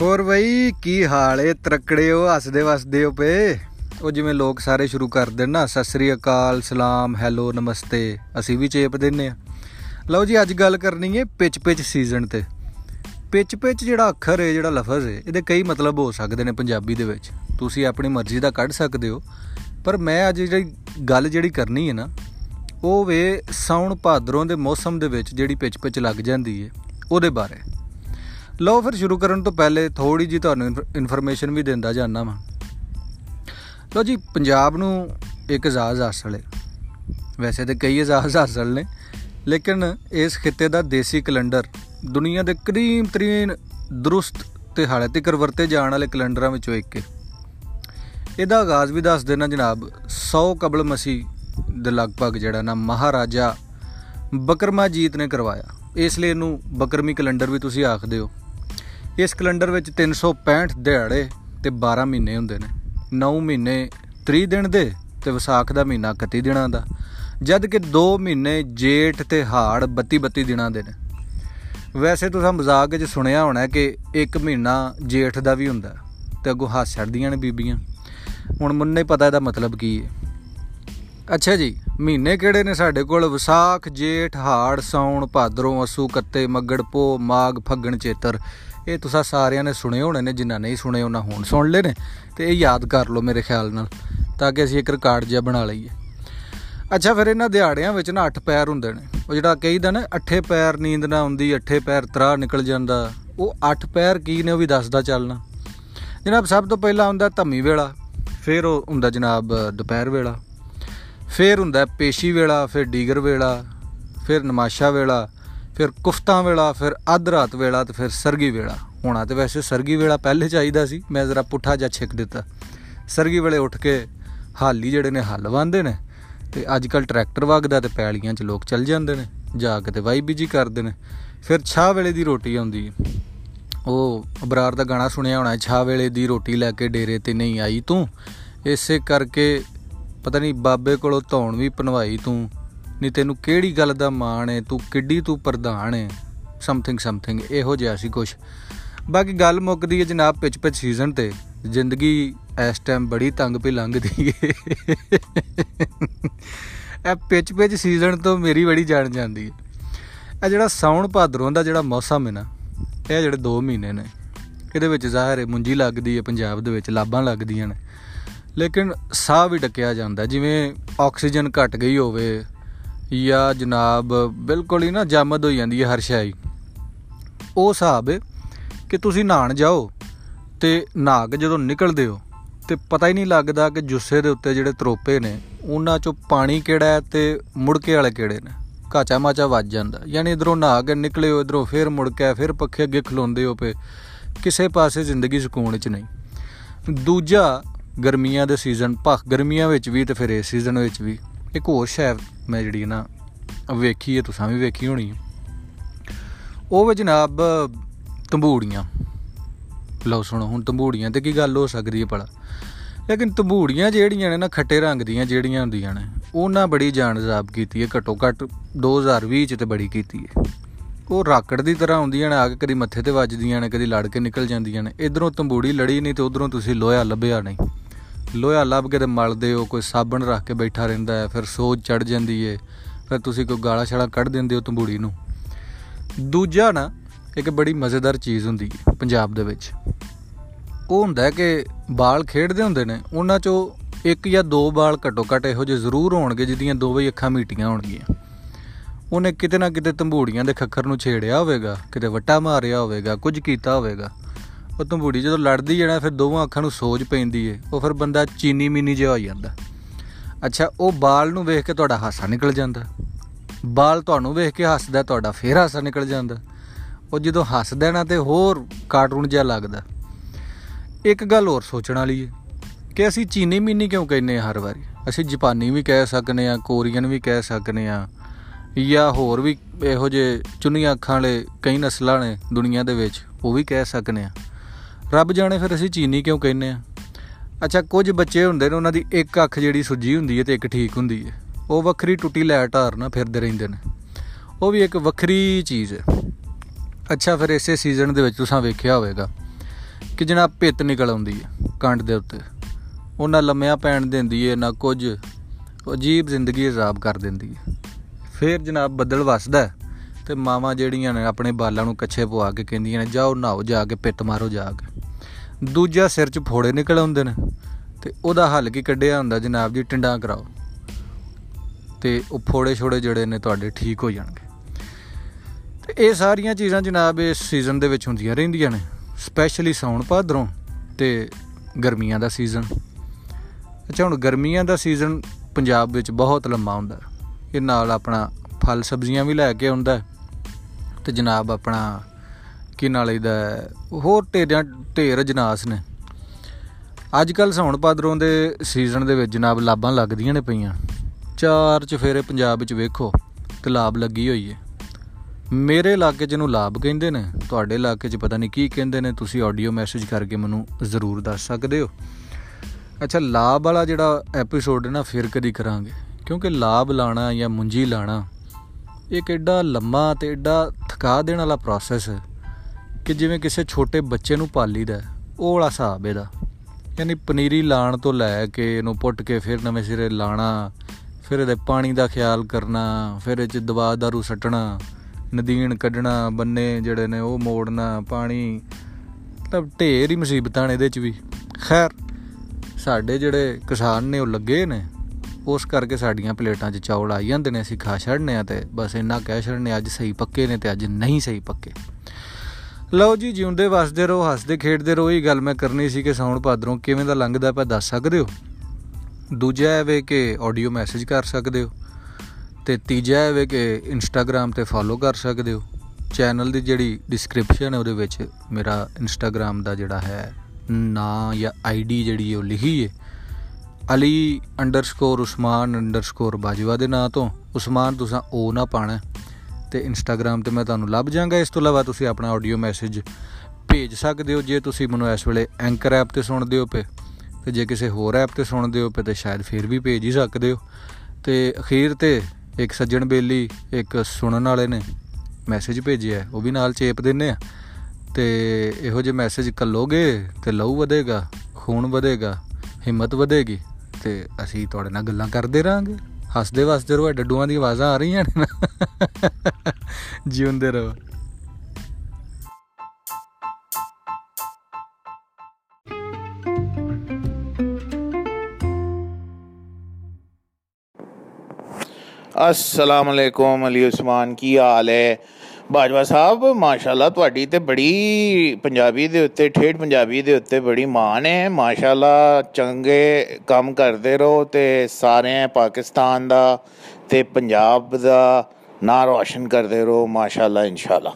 ਹੋਰ ਬਈ, ਕੀ ਹਾਲ ਏ? ਤਰਕੜਿਓ, ਹੱਸਦੇ ਵਸਦੇ ਹੋ ਪਏ। ਉਹ ਜਿਵੇਂ ਲੋਕ ਸਾਰੇ ਸ਼ੁਰੂ ਕਰ ਦੇਣ ਨਾ, ਸਤਿ ਸ੍ਰੀ ਅਕਾਲ, ਸਲਾਮ, ਹੈਲੋ, ਨਮਸਤੇ। ਅਸੀਂ ਵੀ ਚੇਪ ਦਿੰਨੇ ਆ। ਲਓ ਜੀ, ਅੱਜ ਗੱਲ ਕਰਨੀ ਏ ਪਿਚ ਪਿਚ ਸੀਜ਼ਨ ਤੇ। ਪਿਚ ਪਿਚ ਜਿਹੜਾ ਅੱਖਰ ਏ, ਜਿਹੜਾ ਲਫ਼ਜ਼ ਏ, ਇਹਦੇ ਕਈ ਮਤਲਬ ਹੋ ਸਕਦੇ ਨੇ ਪੰਜਾਬੀ ਦੇ ਵਿੱਚ। ਤੁਸੀਂ ਆਪਣੀ ਮਰਜ਼ੀ ਦਾ ਕੱਢ ਸਕਦੇ ਹੋ। ਪਰ ਮੈਂ ਅੱਜ ਜਿਹੜੀ ਗੱਲ ਜਿਹੜੀ ਕਰਨੀ ਹੈ ਨਾ, ਉਹ ਵੇ ਸਾਉਣ ਭਾਦਰੋਂ ਦੇ ਮੌਸਮ ਦੇ ਵਿੱਚ ਜਿਹੜੀ ਪਿਚ ਪਿਚ ਲੱਗ ਜਾਂਦੀ ਏ, ਉਹਦੇ ਬਾਰੇ। ਲਓ ਫਿਰ ਸ਼ੁਰੂ ਕਰਨ ਤੋਂ ਪਹਿਲੇ ਥੋੜੀ ਜੀ ਤੁਹਾਨੂੰ ਇਨਫੋਰਮੇਸ਼ਨ ਵੀ ਦਿੰਦਾ ਜਾਣਾ ਵਾਂ। ਲਓ ਜੀ, ਪੰਜਾਬ ਨੂੰ ਇੱਕ ਇਜਾਜ਼ ਹਾਸਲ ਹੈ। ਵੈਸੇ ਤੇ ਕਈ ਇਜਾਜ਼ ਹਾਸਲ ਨੇ, ਲੇਕਿਨ ਇਸ ਖਿੱਤੇ ਦਾ ਦੇਸੀ ਕੈਲੰਡਰ ਦੁਨੀਆ ਦੇ ਕਰੀਮ ਤਰੀਨ ਦਰੁਸਤ ਤੇ ਹਾਲੇ ਤੱਕ ਵਰਤੇ ਜਾਣ ਵਾਲੇ ਕੈਲੰਡਰਾਂ ਵਿੱਚੋਂ ਇੱਕ ਹੈ। ਇਹਦਾ ਆਗਾਜ਼ ਵੀ ਦੱਸ ਦੇਣਾ ਜਨਾਬ 100 ਕਬਲ ਮਸੀ ਦੇ ਲਗਭਗ ਜਿਹੜਾ ਨਾ ਮਹਾਰਾਜਾ ਬਕਰਮਾਜੀਤ ਨੇ ਕਰਵਾਇਆ। ਇਸ ਲਈ ਇਹਨੂੰ ਬਕਰਮੀ ਕੈਲੰਡਰ ਵੀ ਤੁਸੀਂ ਆਖਦੇ ਹੋ। ਇਸ ਕੈਲੰਡਰ ਵਿੱਚ 365 ਦਿਹਾੜੇ ਤੇ 12 ਮਹੀਨੇ ਹੁੰਦੇ ਨੇ। 9 ਮਹੀਨੇ 30 ਦਿਨ ਦੇ ਤੇ ਵਿਸਾਖ ਦਾ ਮਹੀਨਾ 31 ਦਿਨਾਂ ਦਾ। ਜਦ ਕਿ 2 ਮਹੀਨੇ ਜੇਠ ਤੇ ਹਾੜ 32 32 ਦਿਨਾਂ ਦੇ ਨੇ। ਵੈਸੇ ਤੁਸੀਂ ਮਜ਼ਾਕ ਵਿੱਚ ਸੁਣਿਆ ਹੋਣਾ ਕਿ ਇੱਕ ਮਹੀਨਾ ਜੇਠ ਦਾ ਵੀ ਹੁੰਦਾ ਤੇ ਅੱਗੋਂ ਹੱਸ ਛੱਡਦੀਆਂ ਨੇ ਬੀਬੀਆਂ। ਹੁਣ ਮੈਨੂੰ ਨਹੀਂ ਪਤਾ ਇਹਦਾ ਮਤਲਬ ਕੀ ਹੈ ਅੱਛਾ ਜੀ ਮਹੀਨੇ ਕਿਹੜੇ ਨੇ ਸਾਡੇ ਕੋਲ? ਵਿਸਾਖ, ਜੇਠ, ਹਾੜ ਸੌਣ ਭਾਦਰੋਂ, ਅਸੂ, ਕੱਤੇ, ਮੱਗੜ ਪੋ ਮਾਗ ਫੱਗਣ, ਚੇਤਰ। ਇਹ ਤੁਸੀਂ ਸਾਰਿਆਂ ਨੇ ਸੁਣੇ ਹੋਣੇ ਨੇ, ਜਿਨ੍ਹਾਂ ਨਹੀਂ ਸੁਣੇ ਉਹਨਾਂ ਹੁਣ ਸੁਣ ਲੈ ਨੇ ਤੇ ਇਹ ਯਾਦ ਕਰ ਲਓ ਮੇਰੇ ਖਿਆਲ ਨਾਲ, ਤਾਂ ਕਿ ਅਸੀਂ ਇੱਕ ਰਿਕਾਰਡ ਜਿਹਾ ਬਣਾ ਲਈਏ। ਅੱਛਾ, ਫਿਰ ਇਹਨਾਂ ਦਿਹਾੜਿਆਂ ਵਿੱਚ ਨਾ 8 ਪੈਰ ਹੁੰਦੇ ਨੇ। ਉਹ ਜਿਹੜਾ ਕਹੀਦਾ ਨਾ, ਅੱਠੇ ਪੈਰ ਨੀਂਦ ਨਾ ਆਉਂਦੀ, ਅੱਠੇ ਪੈਰ ਤਰਾ ਨਿਕਲ ਜਾਂਦਾ, ਉਹ 8 ਪੈਰ ਕੀ ਨੇ ਉਹ ਵੀ ਦੱਸਦਾ ਚੱਲਣਾ। ਜਨਾਬ, ਸਭ ਤੋਂ ਪਹਿਲਾਂ ਹੁੰਦਾ ਧੰਮੀ ਵੇਲਾ, ਫਿਰ ਉਹ ਹੁੰਦਾ ਜਨਾਬ ਦੁਪਹਿਰ ਵੇਲਾ। ਫਿਰ ਹੁੰਦਾ ਪੇਸ਼ੀ ਵੇਲਾ, ਫਿਰ ਡੀਗਰ ਵੇਲਾ, ਫਿਰ ਨਮਾਸ਼ਾ ਵੇਲਾ, ਫਿਰ ਕੁਫਤਾ ਵੇਲਾ, ਫਿਰ ਅੱਧ ਰਾਤ ਵੇਲਾ ਤੇ ਫਿਰ ਸਰਗੀ ਵੇਲਾ। ਹੋਣਾ ਤੇ ਵੈਸੇ ਸਰਗੀ ਵੇਲਾ ਪਹਿਲੇ ਚਾਹੀਦਾ ਸੀ, ਮੈਂ ਜ਼ਰਾ ਪੁੱਠਾ ਜਿਹਾ ਛਿੱਕ ਦਿੱਤਾ। ਸਰਗੀ ਵੇਲੇ ਉੱਠ ਕੇ ਹਾਲੀ ਜਿਹੜੇ ਨੇ ਹੱਲ ਵਾਂਦੇ ਨੇ ਤੇ ਅੱਜ ਕੱਲ ਟਰੈਕਟਰ ਵਗਦਾ ਤੇ ਪੈਲੀਆਂ 'ਚ ਲੋਕ ਚੱਲ ਜਾਂਦੇ ਨੇ ਜਾ ਕੇ ਤੇ ਵਾਈ ਬੀਜੀ ਕਰਦੇ ਨੇ। ਫਿਰ ਛਾਹ ਵੇਲੇ ਦੀ ਰੋਟੀ ਆਉਂਦੀ ਹੈ। ਉਹ ਅਬਰਾਰ ਦਾ ਗਾਣਾ ਸੁਣਿਆ ਹੋਣਾ ਛਾਹ ਵੇਲੇ ਦੀ ਰੋਟੀ ਲੈ ਕੇ ਡੇਰੇ ਤੇ ਨਹੀਂ ਆਈ ਤੂੰ। ਇਸੇ ਕਰਕੇ ਪਤਾ ਨਹੀਂ ਬਾਬੇ ਕੋਲੋਂ ਧੌਣ ਵੀ ਪਨਵਾਈ ਤੂੰ, ਨਹੀਂ ਤੈਨੂੰ ਕਿਹੜੀ ਗੱਲ ਦਾ ਮਾਣ ਹੈ, ਤੂੰ ਕਿੱਡੀ ਤੂੰ ਪ੍ਰਧਾਨ ਹੈ ਸਮਥਿੰਗ ਸਮਥਿੰਗ ਇਹੋ ਜਿਹਾ ਸੀ ਕੁਝ ਬਾਕੀ ਗੱਲ ਮੁੱਕਦੀ ਹੈ ਜਨਾਬ ਪਿਚ ਪਿਚ ਸੀਜ਼ਨ ਤੇ, ਜ਼ਿੰਦਗੀ ਇਸ ਟਾਈਮ ਬੜੀ ਤੰਗ ਪਈ ਲੰਘਦੀ ਹੈ ਇਹ ਪਿਚ ਪਿਚ ਸੀਜ਼ਨ ਤੋਂ ਮੇਰੀ ਬੜੀ ਜਾਣ ਜਾਂਦੀ ਹੈ ਇਹ ਜਿਹੜਾ ਸਾਉਣ ਭਾਦਰੋਂ ਦਾ ਜਿਹੜਾ ਮੌਸਮ ਹੈ ਨਾ, ਇਹ ਜਿਹੜੇ 2 ਮਹੀਨੇ ਨੇ, ਇਹਦੇ ਵਿੱਚ ਜ਼ਾਹਰ ਹੈ, ਮੁੰਜੀ ਲੱਗਦੀ ਹੈ ਪੰਜਾਬ ਦੇ ਵਿੱਚ ਲਾਬਾਂ ਲੱਗਦੀਆਂ ਨੇ। ਲੇਕਿਨ ਸਾਹ ਵੀ ਡਕਿਆ ਜਾਂਦਾ, ਜਿਵੇਂ ਆਕਸੀਜਨ ਘਟ ਗਈ ਹੋਵੇ ਜਾਂ ਜਨਾਬ ਬਿਲਕੁਲ ਹੀ ਨਾ ਜਮਦ ਹੋ ਜਾਂਦੀ ਹੈ ਹਰ ਸ਼ਾਈ ਉਹ ਹਿਸਾਬ ਹੈ ਕਿ ਤੁਸੀਂ ਨਹਾਣ ਜਾਓ ਤੇ ਨਹਾ ਕੇ ਜਦੋਂ ਨਿਕਲਦੇ ਹੋ ਤੇ ਪਤਾ ਹੀ ਨਹੀਂ ਲੱਗਦਾ ਕਿ ਜੁੱਸੇ ਦੇ ਉੱਤੇ ਜਿਹੜੇ ਤਰੋਪੇ ਨੇ, ਉਹਨਾਂ ਚੋਂ ਪਾਣੀ ਕਿਹੜਾ ਹੈ ਤੇ ਮੁੜਕੇ ਵਾਲੇ ਕਿਹੜੇ ਨੇ। ਕਾਚਾ ਮਾਚਾ ਵੱਜ ਜਾਂਦਾ। ਯਾਨੀ ਇਧਰੋਂ ਨਹਾ ਕੇ ਨਿਕਲੇ ਹੋ, ਇਧਰੋਂ ਫਿਰ ਮੁੜ ਕੇ ਫਿਰ ਪੱਖੇ ਅੱਗੇ ਖਲੋਂਦੇ ਹੋ ਪਏ। ਕਿਸੇ ਪਾਸੇ ਜ਼ਿੰਦਗੀ ਸਕੂਨ ਵਿੱਚ ਨਹੀਂ। ਦੂਜਾ ਗਰਮੀਆਂ ਦੇ ਸੀਜ਼ਨ ਭਖ ਗਰਮੀਆਂ ਵਿੱਚ ਵੀ ਤੇ ਫਿਰ ਇਸ ਸੀਜ਼ਨ ਵਿੱਚ ਵੀ ਇੱਕ ਹੋਰ ਸ਼ਹਿਰ ਮੈਂ ਜਿਹੜੀ ਨਾ ਵੇਖੀ ਹੈ ਤੁਸੀਂ ਵੀ ਵੇਖੀ ਹੋਣੀ ਉਹ ਵੇ ਜਨਾਬ ਤੰਬੂੜੀਆਂ। ਲਓ ਸੁਣੋ, ਹੁਣ ਤੰਬੂੜੀਆਂ ਤੇ ਕੀ ਗੱਲ ਹੋ ਸਕਦੀ ਹੈ ਭਲਾ? ਲੇਕਿਨ ਤੰਬੂੜੀਆਂ ਜਿਹੜੀਆਂ ਨੇ ਨਾ ਖੱਟੇ ਰੰਗ ਦੀਆਂ ਜਿਹੜੀਆਂ ਹੁੰਦੀਆਂ ਨੇ, ਉਹਨਾਂ ਬੜੀ ਜਾਨ ਜ਼ਾਬ ਕੀਤੀ ਹੈ ਘਟੋ ਘਟ 2020 ਚ ਤੇ ਬੜੀ ਕੀਤੀ ਹੈ ਉਹ ਰਾਕੜ ਦੀ ਤਰ੍ਹਾਂ ਹੁੰਦੀਆਂ ਨੇ, ਆ ਕੇ ਕਦੀ ਮੱਥੇ ਤੇ ਵੱਜਦੀਆਂ ਨੇ, ਕਦੀ ਲੜ ਕੇ ਨਿਕਲ ਜਾਂਦੀਆਂ ਨੇ। ਇਧਰੋਂ ਤੰਬੂੜੀ ਲੜੀ ਨਹੀਂ ਤੇ ਉਧਰੋਂ ਤੁਸੀਂ ਲੋਹਾ ਲੱਭਿਆ ਨਹੀਂ। ਲੋਹਾ ਲੱਭ ਕੇ ਤੇ ਮਲਦੇ ਹੋ, ਕੋਈ ਸਾਬਣ ਰੱਖ ਕੇ ਬੈਠਾ ਰਹਿੰਦਾ ਹੈ, ਫਿਰ ਸੋਜ ਚੜ ਜਾਂਦੀ ਏ, ਫਿਰ ਤੁਸੀਂ ਕੋਈ ਗਾਲਾ ਛੜਾ ਕੱਢ ਦਿੰਦੇ ਹੋ ਤੰਬੂੜੀ ਨੂੰ। ਦੂਜਾ ਨਾ, ਇੱਕ ਬੜੀ ਮਜ਼ੇਦਾਰ ਚੀਜ਼ ਹੁੰਦੀ ਹੈ ਪੰਜਾਬ ਦੇ ਵਿੱਚ। ਉਹ ਹੁੰਦਾ ਕਿ ਬਾਲ ਖੇਡਦੇ ਹੁੰਦੇ ਨੇ, ਉਹਨਾਂ ਚੋਂ ਇੱਕ ਜਾਂ ਦੋ ਬਾਲ ਘੱਟੋ ਘੱਟ ਇਹੋ ਜਿਹੇ ਜ਼ਰੂਰ ਹੋਣਗੇ ਜਿਹਦੀਆਂ ਦੋਵੇਂ ਅੱਖਾਂ ਮੀਟੀਆਂ ਹੋਣਗੀਆਂ। ਉਹਨੇ ਕਿਤੇ ਨਾ ਕਿਤੇ ਤੰਬੂੜੀਆਂ ਦੇ ਖੱਖਰ ਨੂੰ ਛੇੜਿਆ ਹੋਵੇਗਾ, ਕਿਤੇ ਵੱਟਾ ਮਾਰਿਆ ਹੋਵੇਗਾ, ਕੁਝ ਕੀਤਾ ਹੋਵੇਗਾ। ਉਹ ਤੰਬੂੜੀ ਜਦੋਂ ਲੜਦੀ ਜਿਹੜਾ ਫਿਰ ਦੋਵਾਂ ਅੱਖਾਂ ਨੂੰ ਸੋਜ ਪੈਂਦੀ ਏ। ਉਹ ਫਿਰ ਬੰਦਾ ਚੀਨੀ ਮੀਨੀ ਜਿਹਾ ਹੋ ਜਾਂਦਾ। ਅੱਛਾ, ਉਹ ਬਾਲ ਨੂੰ ਵੇਖ ਕੇ ਤੁਹਾਡਾ ਹਾਸਾ ਨਿਕਲ ਜਾਂਦਾ। ਬਾਲ ਤੁਹਾਨੂੰ ਵੇਖ ਕੇ ਹੱਸਦਾ, ਤੁਹਾਡਾ ਫੇਰ ਹਾਸਾ ਨਿਕਲ ਜਾਂਦਾ। ਉਹ ਜਦੋਂ ਹੱਸਦਾ ਨਾ ਤੇ ਹੋਰ ਕਾਰਟੂਨ ਜਿਹਾ ਲੱਗਦਾ। ਇੱਕ ਗੱਲ ਹੋਰ ਸੋਚਣ ਵਾਲੀ ਏ ਕਿ ਅਸੀਂ ਚੀਨੀ ਮੀਨੀ ਕਿਉਂ ਕਹਿੰਨੇ ਹਰ ਵਾਰੀ? ਅਸੀਂ ਜਾਪਾਨੀ ਵੀ ਕਹਿ ਸਕਨੇ ਆ, ਕੋਰੀਅਨ ਵੀ ਕਹਿ ਸਕਨੇ ਆ, ਜਾਂ ਹੋਰ ਵੀ ਇਹੋ ਜਿਹੇ ਚੁੰਨੀਆਂ ਅੱਖਾਂ ਵਾਲੇ ਕਈ ਨਸਲਾਂ ਨੇ ਦੁਨੀਆ ਦੇ ਵਿੱਚ, ਉਹ ਵੀ ਕਹਿ ਸਕਨੇ ਆ। ਰੱਬ ਜਾਣੇ ਫਿਰ ਅਸੀਂ ਚੀਨੀ ਕਿਉਂ ਕਹਿੰਨੇ ਆ? ਅੱਛਾ, ਕੁਝ ਬੱਚੇ ਹੁੰਦੇ ਨੇ, ਉਹਨਾਂ ਦੀ ਇੱਕ ਅੱਖ ਜਿਹੜੀ ਸੁੱਜੀ ਹੁੰਦੀ ਹੈ ਤੇ ਇੱਕ ਠੀਕ ਹੁੰਦੀ ਹੈ। ਉਹ ਵੱਖਰੀ ਟੁੱਟੀ ਲੈ ਢਾਰਨਾ ਫਿਰਦੇ ਰਹਿੰਦੇ ਨੇ। ਉਹ ਵੀ ਇੱਕ ਵੱਖਰੀ ਚੀਜ਼ ਹੈ। ਅੱਛਾ, ਫਿਰ ਇਸੇ ਸੀਜ਼ਨ ਦੇ ਵਿੱਚ ਤੁਸੀਂ ਵੇਖਿਆ ਹੋਵੇਗਾ ਕਿ ਜਨਾਬ ਪਿੱਤ ਨਿਕਲ ਆਉਂਦੀ ਹੈ ਕੰਡ ਦੇ ਉੱਤੇ। ਉਹਨਾਂ ਲੰਮਿਆਂ ਪੈਣ ਦਿੰਦੀ ਹੈ, ਨਾ ਕੁਝ। ਅਜੀਬ ਜ਼ਿੰਦਗੀ ਹਿਸਾਬ ਕਰ ਦਿੰਦੀ ਹੈ। ਫਿਰ ਜਨਾਬ ਬੱਦਲ ਵਸਦਾ ਤੇ ਮਾਵਾਂ ਜਿਹੜੀਆਂ ਨੇ ਆਪਣੇ ਬਾਲਾਂ ਨੂੰ ਕੱਛੇ ਪਵਾ ਕੇ ਕਹਿੰਦੀਆਂ ਨੇ, ਜਾਓ, ਨਹਾਓ, ਜਾ ਕੇ ਪਿੱਤ ਮਾਰੋ, ਜਾ ਕੇ। ਦੂਜਾ ਸਿਰ 'ਚ ਫੋੜੇ ਨਿਕਲ ਆਉਂਦੇ ਨੇ ਤੇ ਉਹਦਾ ਹੱਲ ਕੀ ਕੱਢਿਆ ਹੁੰਦਾ ਜਨਾਬ ਜੀ, ਟਿੰਡਾਂ ਕਰਾਓ। ਤੇ ਉਹ ਫੋੜੇ ਛੋੜੇ ਜਿਹੜੇ ਨੇ ਤੁਹਾਡੇ ਠੀਕ ਹੋ ਜਾਣਗੇ। ਤੇ ਇਹ ਸਾਰੀਆਂ ਚੀਜ਼ਾਂ ਜਨਾਬ ਇਸ ਸੀਜ਼ਨ ਦੇ ਵਿੱਚ ਹੁੰਦੀਆਂ ਰਹਿੰਦੀਆਂ ਨੇ ਸਪੈਸ਼ਲੀ ਸਾਉਣ ਭਾਦਰੋਂ ਤੇ ਗਰਮੀਆਂ ਦਾ ਸੀਜ਼ਨ ਅੱਛਾ, ਹੁਣ ਗਰਮੀਆਂ ਦਾ ਸੀਜ਼ਨ ਪੰਜਾਬ ਵਿੱਚ ਬਹੁਤ ਲੰਮਾ ਹੁੰਦਾ ਇਹ ਨਾਲ ਆਪਣਾ ਫਲ ਸਬਜ਼ੀਆਂ ਵੀ ਲੈ ਕੇ ਆਉਂਦਾ ਤੇ ਜਨਾਬ ਆਪਣਾ ਕੀ ਨਾਲ ਇਹਦਾ ਹੋਰ ਢੇਰਾਂ, ਢੇਰ ਜਨਾਸ ਨੇ। ਅੱਜ ਕੱਲ ਸੌਣ ਪਾਦਰੋਂ ਦੇ ਸੀਜ਼ਨ ਦੇ ਵਿੱਚ ਜਨਾਬ ਲਾਬਾਂ ਲੱਗਦੀਆਂ ਨੇ ਪਈਆਂ। ਚਾਰ ਚਫੇਰੇ ਪੰਜਾਬ ਵਿੱਚ ਵੇਖੋ, ਤੇ ਲਾਬ ਲੱਗੀ ਹੋਈ ਹੈ ਮੇਰੇ ਇਲਾਕੇ 'ਚ ਇਹਨੂੰ ਲਾਭ ਕਹਿੰਦੇ ਨੇ, ਤੁਹਾਡੇ ਇਲਾਕੇ 'ਚ ਪਤਾ ਨਹੀਂ ਕੀ ਕਹਿੰਦੇ ਨੇ, ਤੁਸੀਂ ਆਡੀਓ ਮੈਸੇਜ ਕਰਕੇ ਮੈਨੂੰ ਜ਼ਰੂਰ ਦੱਸ ਸਕਦੇ ਹੋ। ਅੱਛਾ, ਲਾਭ ਵਾਲਾ ਜਿਹੜਾ ਐਪੀਸੋਡ ਹੈ ਨਾ, ਫਿਰ ਕਦੀ ਕਰਾਂਗੇ। ਕਿਉਂਕਿ ਲਾਭ ਲਾਣਾ ਜਾਂ ਮੁੰਜੀ ਲਾਣਾ, ਇੱਕ ਐਡਾ ਲੰਮਾ ਤੇ ਐਡਾ ਥਕਾ ਦੇਣ ਵਾਲਾ ਪ੍ਰੋਸੈਸ ਹੈ। ਕਿ ਜਿਵੇਂ ਕਿਸੇ ਛੋਟੇ ਬੱਚੇ ਨੂੰ ਪਾਲੀਦਾ ਉਹ ਵਾਲਾ ਹਿਸਾਬ ਇਹਦਾ। ਯਾਨੀ ਪਨੀਰੀ ਲਾਣ ਤੋਂ ਲੈ ਕੇ ਇਹਨੂੰ ਪੁੱਟ ਕੇ ਫਿਰ ਨਵੇਂ ਸਿਰੇ ਲਾਣਾ, ਫਿਰ ਇਹਦੇ ਪਾਣੀ ਦਾ ਖਿਆਲ ਕਰਨਾ, ਫਿਰ ਇਹ ਚ ਦਵਾ ਦਾਰੂ ਸੱਟਣਾ, ਨਦੀਨ ਕੱਢਣਾ, ਬੰਨੇ ਜਿਹੜੇ ਨੇ ਉਹ ਮੋੜਨਾ, ਪਾਣੀ ਮਤਲਬ ਢੇਰ ਹੀ ਮੁਸੀਬਤਾਂ ਨੇ ਇਹਦੇ ਚ ਵੀ। ਖੈਰ, ਸਾਡੇ ਜਿਹੜੇ ਕਿਸਾਨ ਨੇ, ਉਹ ਲੱਗੇ ਨੇ, ਉਸ ਕਰਕੇ ਸਾਡੀਆਂ ਪਲੇਟਾਂ 'ਚ ਚੌਲ ਆ ਜਾਂਦੇ ਨੇ, ਅਸੀਂ ਖਾ ਛੱਡਨੇ ਆ ਤੇ ਬਸ ਇੰਨਾ ਕਹਿ ਛੱਡਨੇ, ਅੱਜ ਸਹੀ ਪੱਕੇ ਨੇ ਤੇ ਅੱਜ ਨਹੀਂ ਸਹੀ ਪੱਕੇ। ਲਓ ਜੀ, ਜਿਉਂਦੇ, ਵਸਦੇ ਰਹੋ, ਹੱਸਦੇ, ਖੇਡਦੇ ਰਹੋ, ਇਹ ਗੱਲ ਮੈਂ ਕਰਨੀ ਸੀ ਕਿ ਸੌਣ ਭਾਦਰੋਂ ਕਿਵੇਂ ਦਾ ਲੰਘਦਾ ਪਿਆ ਦੱਸ ਸਕਦੇ ਹੋ? ਦੂਜਾ ਹੈ ਵੇ ਕਿ ਆਡੀਓ ਮੈਸੇਜ ਕਰ ਸਕਦੇ ਹੋ ਤੇ ਤੀਜਾ ਹੈ ਵੇ ਕਿ ਇੰਸਟਾਗ੍ਰam ਤੇ ਫੋਲੋ ਕਰ ਸਕਦੇ ਹੋ। ਚੈਨਲ ਦੀ ਜਿਹੜੀ ਡਿਸਕ੍ਰਿਪਸ਼ਨ ਹੈ ਉਹਦੇ ਵਿੱਚ ਮੇਰਾ ਇੰਸਟਾਗ੍ਰam ਦਾ ਜਿਹੜਾ ਹੈ ਨਾਂ ਜਾਂ ਆਈਡੀ ਜਿਹੜੀ ਉਹ ਲਿਖੀ ਹੈ। ਅਲੀ ਅੰਡਰਸਕੋਰ ਉਸਮਾਨ ਅੰਡਰਸਕੋਰ ਬਾਜਵਾ ਦੇ ਨਾਂ ਤੋਂ। ਉਸਮਾਨ, ਤੁਸੀਂ ਉਹ ਨਾ ਪਾਣਾ। ਤੇ ਇੰਸਟਾਗ੍ਰam ਤੇ ਮੈਂ ਤੁਹਾਨੂੰ ਲੱਭ ਜਾਵਾਂਗਾ ਇਸ ਤੋਂ ਇਲਾਵਾ ਤੁਸੀਂ ਆਪਣਾ ਆਡੀਓ ਮੈਸੇਜ ਭੇਜ ਸਕਦੇ ਹੋ ਜੇ ਤੁਸੀਂ ਮੈਨੂੰ ਇਸ ਵੇਲੇ ਐਂਕਰ ਐਪ ਤੇ ਸੁਣਦੇ ਹੋ ਪਏ ਤੇ ਜੇ ਕਿਸੇ ਹੋਰ ਐਪ ਤੇ ਸੁਣਦੇ ਹੋ ਪਏ ਤੇ ਸ਼ਾਇਦ ਫਿਰ ਵੀ ਭੇਜ ਹੀ ਸਕਦੇ ਹੋ। ਤੇ ਅਖੀਰ ਤੇ ਇੱਕ ਸੱਜਣ ਬੇਲੀ, ਇੱਕ ਸੁਣਨ ਵਾਲੇ ਨੇ ਮੈਸੇਜ ਭੇਜਿਆ ਉਹ ਵੀ ਨਾਲ ਚੇਪ ਦਿੰਨੇ ਆ। ਤੇ ਇਹੋ ਜਿਹੇ ਮੈਸੇਜ ਕੱਲੋਗੇ ਤੇ ਲਹੂ ਵਧੇਗਾ, ਖੂਨ ਵਧੇਗਾ, ਹਿੰਮਤ ਵਧੇਗੀ, ਤੇ ਅਸੀਂ ਤੁਹਾਡੇ ਨਾਲ ਗੱਲਾਂ ਕਰਦੇ ਰਾਂਗੇ ਹੱਸਦੇ ਵਸਦੇ ਰਹੋ ਡੱਡੂਆਂ ਦੀਆਂ ਆਵਾਜ਼ਾਂ ਆ ਰਹੀਆਂ ਨੇ ਜਿਉਂਦੇ ਰਹੋ। ਅਸਲਾਮ ਅਲੈਕੁਮ ਅਲੀ ਉਸਮਾਨ, ਕੀ ਹਾਲ ਹੈ? ਬਾਜਵਾ ਸਾਹਿਬ ਮਾਸ਼ਾਅੱਲਾ ਤੁਹਾਡੀ ਤੇ ਬੜੀ ਪੰਜਾਬੀ ਦੇ ਉੱਤੇ ਠੇਠ ਪੰਜਾਬੀ ਦੇ ਉੱਤੇ ਬੜੀ ਮਾਣ ਹੈ ਮਾਸ਼ਾਅੱਲਾ ਚੰਗੇ ਕੰਮ ਕਰਦੇ ਰਹੋ ਤੇ ਸਾਰੇ ਪਾਕਿਸਤਾਨ ਦਾ ਤੇ ਪੰਜਾਬ ਦਾ ਨਾਂ ਰੋਸ਼ਨ ਕਰਦੇ ਰਹੋ ਮਾਸ਼ਾਅੱਲਾ ਇਨਸ਼ਾਅੱਲਾ